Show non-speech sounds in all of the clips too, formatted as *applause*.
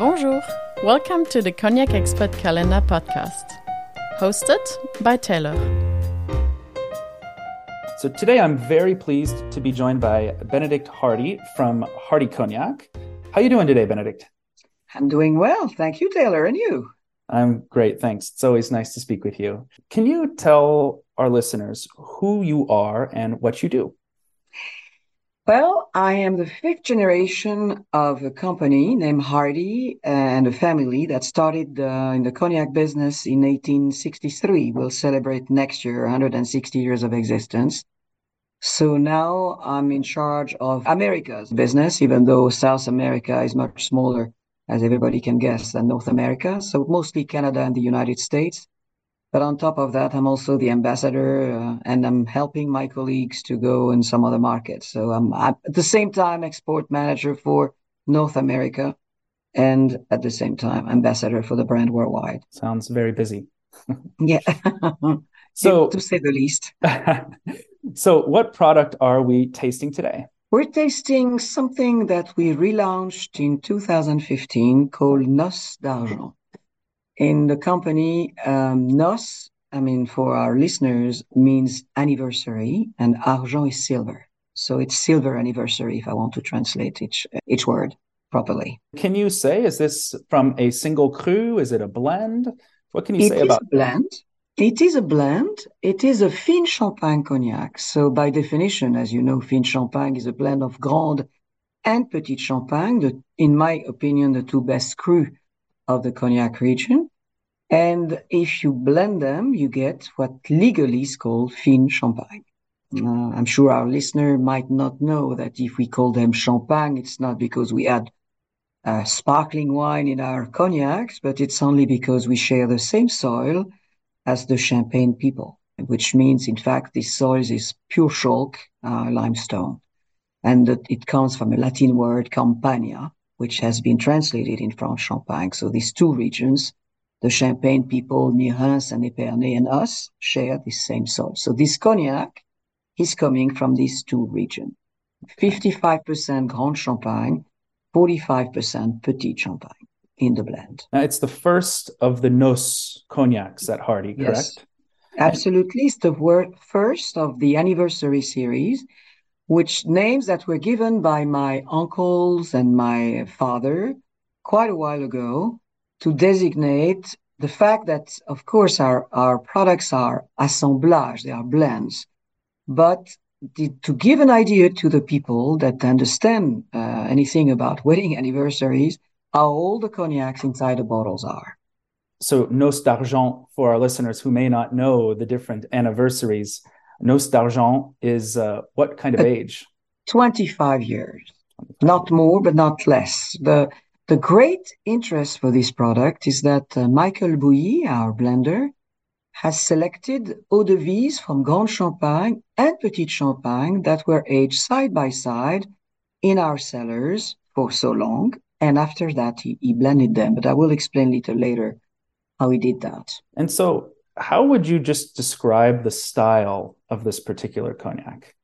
Bonjour. Welcome to the Cognac Expert Calendar podcast, hosted by Taylor. So today I'm very pleased to be joined by Benedict Hardy from Hardy Cognac. How are you doing today, Benedict? I'm doing well. Thank you, Taylor. And you? I'm great, thanks. It's always nice to speak with you. Can you tell our listeners who you are and what you do? Well, I am the fifth generation of a company named Hardy and a family that started uh, in the cognac business in 1863. We'll celebrate next year 160 years of existence. So now I'm in charge of America's business, even though South America is much smaller, as everybody can guess, than North America. So mostly Canada and the United States. But on top of that, I'm also the ambassador uh, and I'm helping my colleagues to go in some other markets. So I'm, I'm at the same time export manager for North America and at the same time ambassador for the brand worldwide. Sounds very busy. *laughs* yeah. *laughs* so to say the least. *laughs* so what product are we tasting today? We're tasting something that we relaunched in 2015 called Noces d'Argent in the company, um, noces, I mean, for our listeners, means anniversary, and argent is silver. So it's silver anniversary if I want to translate each, each word properly. Can you say, is this from a single cru? Is it a blend? What can you it say about blend? It is a blend. It is a Fine Champagne cognac. So by definition, as you know, Fine Champagne is a blend of Grande and Petite Champagne, the, in my opinion, the two best cru of the cognac region. And if you blend them, you get what legally is called fine champagne. Uh, I'm sure our listener might not know that if we call them champagne, it's not because we add uh, sparkling wine in our cognacs, but it's only because we share the same soil as the Champagne people, which means, in fact, this soil is pure chalk uh, limestone. And it comes from a Latin word, campania, which has been translated in French champagne. So these two regions the Champagne people near Reims and Epernay and us share the same soil. So this cognac is coming from these two regions. 55% Grande Champagne, 45% Petite Champagne in the blend. Now it's the first of the Noces cognacs at Hardy, correct? Yes, absolutely. It's the first of the anniversary series, which names that were given by my uncles and my father quite a while ago to designate the fact that, of course, our, our products are assemblage, they are blends, but the, to give an idea to the people that understand uh, anything about *laughs* wedding anniversaries, how all the cognacs inside the bottles are. So, Noces d'Argent, for our listeners who may not know the different anniversaries, Noces d'Argent is uh, what kind of age? 25 years. Not more, but not less. The the great interest for this product is that uh, Michael Bouilly, our blender, has selected eau de vie from Grande Champagne and Petite Champagne that were aged side by side in our cellars for so long. And after that, he, he blended them. But I will explain a little later how he did that. And so, how would you just describe the style of this particular cognac?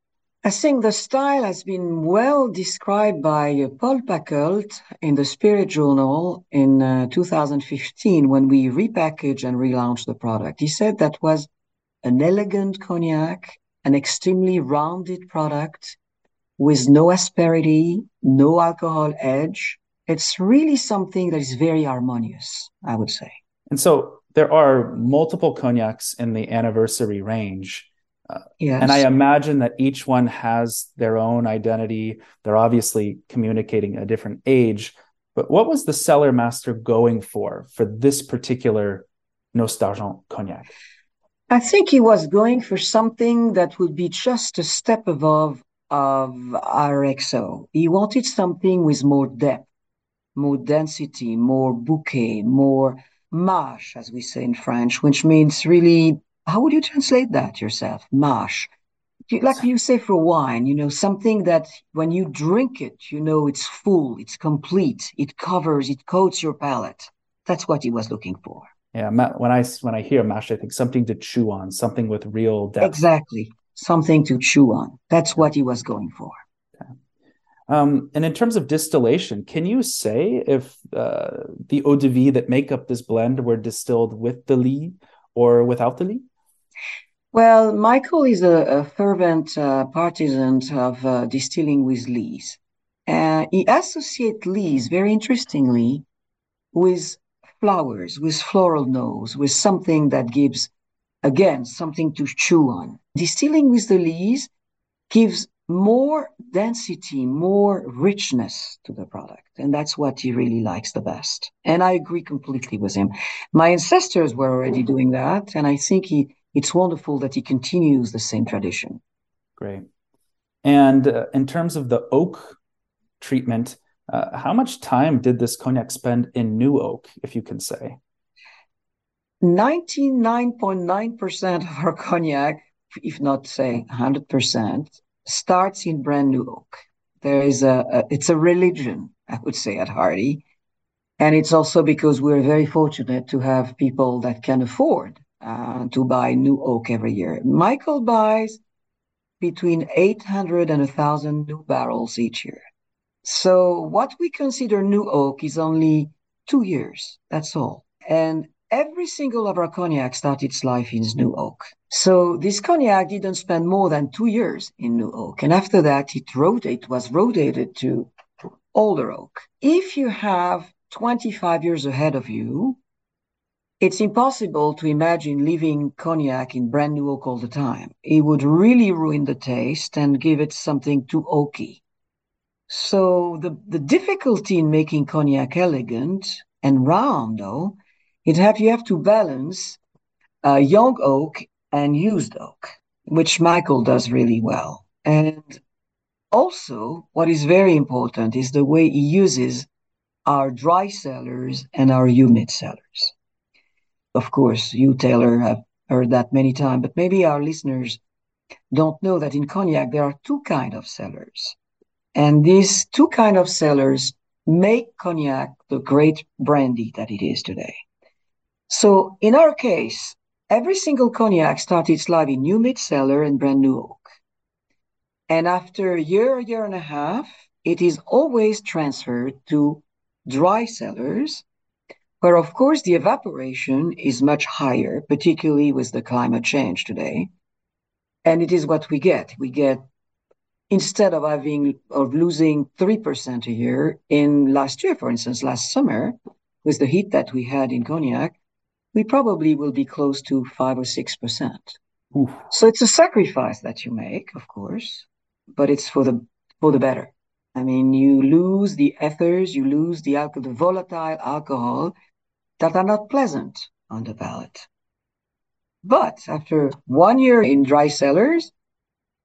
I think the style has been well described by Paul Pacult in the Spirit Journal in uh, 2015 when we repackaged and relaunched the product. He said that was an elegant cognac, an extremely rounded product with no asperity, no alcohol edge. It's really something that is very harmonious, I would say. And so there are multiple cognacs in the anniversary range. Yes. And I imagine that each one has their own identity. They're obviously communicating a different age. But what was the cellar master going for for this particular d'Argent cognac? I think he was going for something that would be just a step above of RXO. He wanted something with more depth, more density, more bouquet, more mâche, as we say in French, which means really how would you translate that yourself? Mash. Like you say for wine, you know, something that when you drink it, you know, it's full, it's complete, it covers, it coats your palate. That's what he was looking for. Yeah, when I when I hear mash, I think something to chew on, something with real depth. Exactly, something to chew on. That's what he was going for. Okay. Um, and in terms of distillation, can you say if uh, the eau de vie that make up this blend were distilled with the Lie or without the Lie? Well, Michael is a, a fervent uh, partisan of uh, distilling with lees. Uh, he associates lees very interestingly with flowers, with floral nose, with something that gives, again, something to chew on. Distilling with the lees gives more density, more richness to the product. And that's what he really likes the best. And I agree completely with him. My ancestors were already doing that. And I think he, it's wonderful that he continues the same tradition. Great. And uh, in terms of the oak treatment, uh, how much time did this cognac spend in new oak, if you can say? 99.9% of our cognac, if not say 100%, starts in brand new oak. There is a, a, it's a religion, I would say, at Hardy. And it's also because we're very fortunate to have people that can afford uh, to buy new oak every year. Michael buys between 800 and 1,000 new barrels each year. So what we consider new oak is only two years. That's all. And every single of our cognac started its life in new oak. So this cognac didn't spend more than two years in new oak. And after that, it, rotated, it was rotated to older oak. If you have 25 years ahead of you, it's impossible to imagine leaving cognac in brand new oak all the time. It would really ruin the taste and give it something too oaky. So the, the difficulty in making cognac elegant and round, though, it have you have to balance uh, young oak and used oak, which Michael does really well. And also, what is very important is the way he uses our dry cellars and our humid cellars. Of course, you, Taylor, have heard that many times, but maybe our listeners don't know that in cognac there are two kind of cellars. And these two kind of cellars make cognac the great brandy that it is today. So in our case, every single cognac started its life in humid cellar and brand new oak. And after a year, a year and a half, it is always transferred to dry cellars, where of course the evaporation is much higher, particularly with the climate change today. And it is what we get. We get instead of having of losing 3% a year in last year, for instance, last summer, with the heat that we had in Cognac, we probably will be close to five or six percent. So it's a sacrifice that you make, of course, but it's for the for the better. I mean, you lose the ethers, you lose the alcohol, the volatile alcohol that are not pleasant on the palate. But after one year in dry cellars,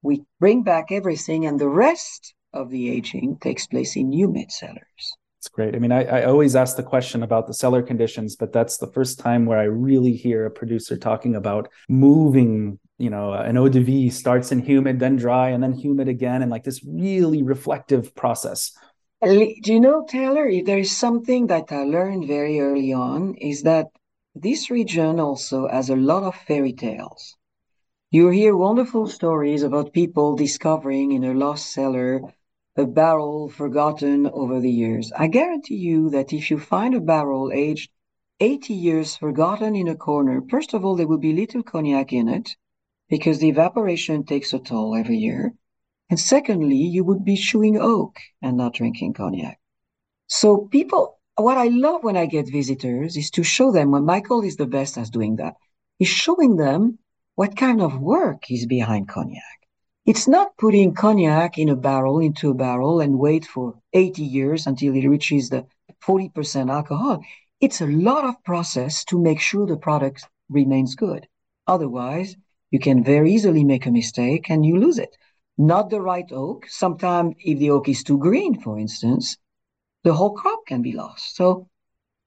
we bring back everything, and the rest of the aging takes place in humid cellars. It's great. I mean, I, I always ask the question about the cellar conditions, but that's the first time where I really hear a producer talking about moving. You know, an eau de vie starts in humid, then dry, and then humid again, and like this really reflective process. Do you know, Taylor? If there is something that I learned very early on, is that this region also has a lot of fairy tales. You hear wonderful stories about people discovering in a lost cellar a barrel forgotten over the years. I guarantee you that if you find a barrel aged 80 years forgotten in a corner, first of all, there will be little cognac in it because the evaporation takes a toll every year. And secondly, you would be chewing oak and not drinking cognac. So people, what I love when I get visitors is to show them when Michael is the best at doing that, is showing them what kind of work is behind cognac. It's not putting cognac in a barrel, into a barrel, and wait for 80 years until it reaches the 40% alcohol. It's a lot of process to make sure the product remains good. Otherwise, you can very easily make a mistake and you lose it. Not the right oak. Sometimes, if the oak is too green, for instance, the whole crop can be lost. So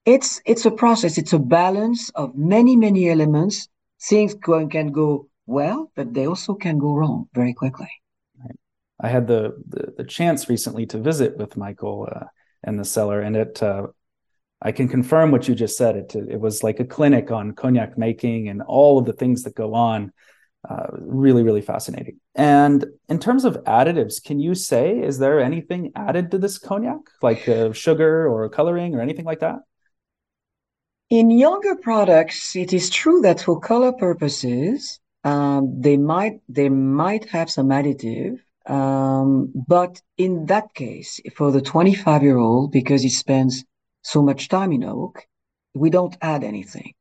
it's it's a process. It's a balance of many many elements. Things can can go well, but they also can go wrong very quickly. I had the, the, the chance recently to visit with Michael uh, in the cellar, and it uh, I can confirm what you just said. It it was like a clinic on cognac making and all of the things that go on. Uh, really, really fascinating. And in terms of additives, can you say, is there anything added to this cognac, like sugar or coloring or anything like that? In younger products, it is true that for color purposes, um, they might they might have some additive, um, but in that case, for the 25 year old, because he spends so much time in oak, we don't add anything.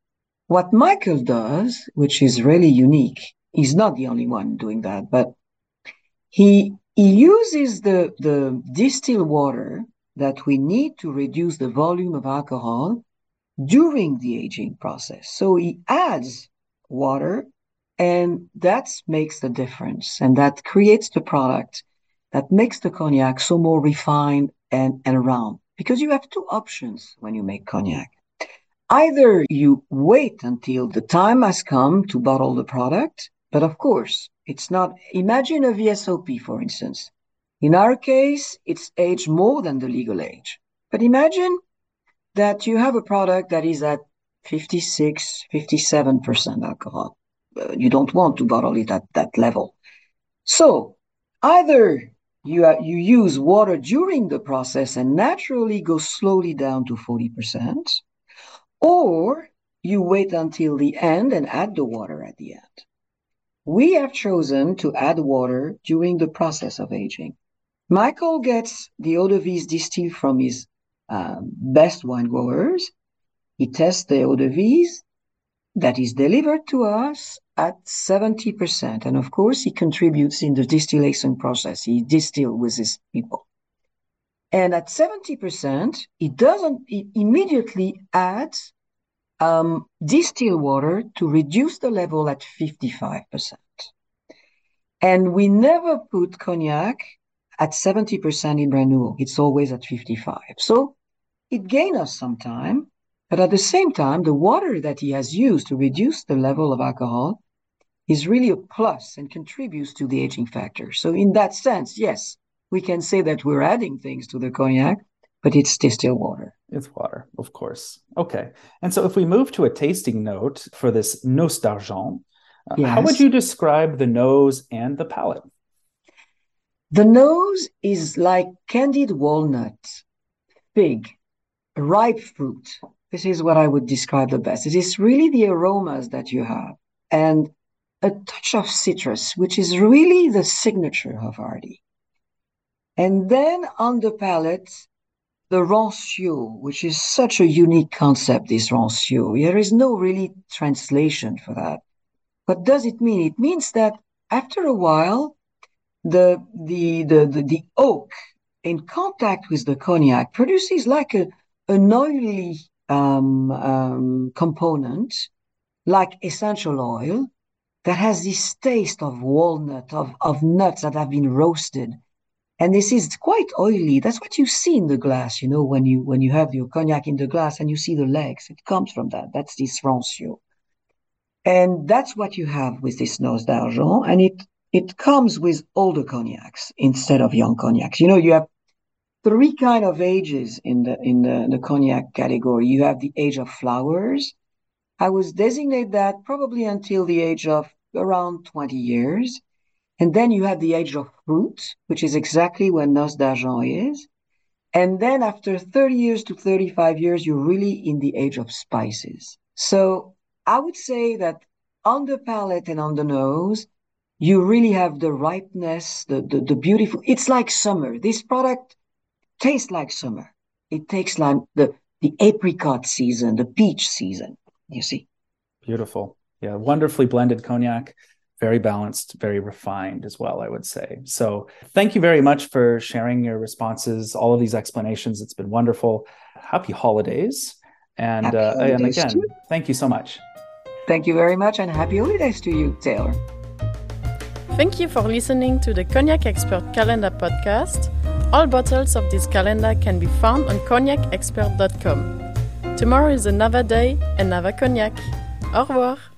What Michael does, which is really unique, he's not the only one doing that, but he he uses the the distilled water that we need to reduce the volume of alcohol during the aging process. So he adds water and that makes the difference. And that creates the product that makes the cognac so more refined and, and round. Because you have two options when you make cognac. Either you wait until the time has come to bottle the product, but of course, it's not. Imagine a VSOP, for instance. In our case, it's aged more than the legal age. But imagine that you have a product that is at 56, 57% alcohol. Uh, you don't want to bottle it at that level. So either you, uh, you use water during the process and naturally go slowly down to 40%, or you wait until the end and add the water at the end. We have chosen to add water during the process of aging. Michael gets the eau de vie distilled from his um, best wine growers. He tests the eau de vie that is delivered to us at 70%. And of course, he contributes in the distillation process. He distills with his people. And at 70%, he doesn't he immediately add um, distilled water to reduce the level at 55%. And we never put cognac at 70% in new. It's always at 55. So it gained us some time, but at the same time, the water that he has used to reduce the level of alcohol is really a plus and contributes to the aging factor. So in that sense, yes, we can say that we're adding things to the cognac, but it's distilled water. It's water, of course. Okay. And so if we move to a tasting note for this Noces d'Argent, uh, yes. how would you describe the nose and the palate? The nose is like candied walnut, fig, ripe fruit. This is what I would describe the best. It is really the aromas that you have and a touch of citrus, which is really the signature of Hardy. And then on the palate, the rancio, which is such a unique concept, this rancio. There is no really translation for that. What does it mean? It means that after a while, the, the, the, the, the oak in contact with the cognac produces like a, an oily um, um, component, like essential oil, that has this taste of walnut, of, of nuts that have been roasted. And this is quite oily. That's what you see in the glass, you know, when you when you have your cognac in the glass and you see the legs. It comes from that. That's this rancio. And that's what you have with this Noces d'Argent. And it it comes with older cognacs instead of young cognacs. You know, you have three kind of ages in the in the, the cognac category. You have the age of flowers. I was designate that probably until the age of around 20 years. And then you have the age of fruit, which is exactly when Noces d'Argent is. And then after 30 years to 35 years, you're really in the age of spices. So I would say that on the palate and on the nose, you really have the ripeness, the, the, the beautiful. It's like summer. This product tastes like summer. It takes like the, the apricot season, the peach season, you see. Beautiful. Yeah, wonderfully blended cognac, very balanced, very refined as well, I would say. So thank you very much for sharing your responses, all of these explanations. It's been wonderful. Happy holidays. And, happy uh, and again, too. thank you so much. Thank you very much and happy holidays to you, Taylor. Thank you for listening to the Cognac Expert Calendar podcast. All bottles of this calendar can be found on cognacexpert.com. Tomorrow is another day, another cognac. Au revoir!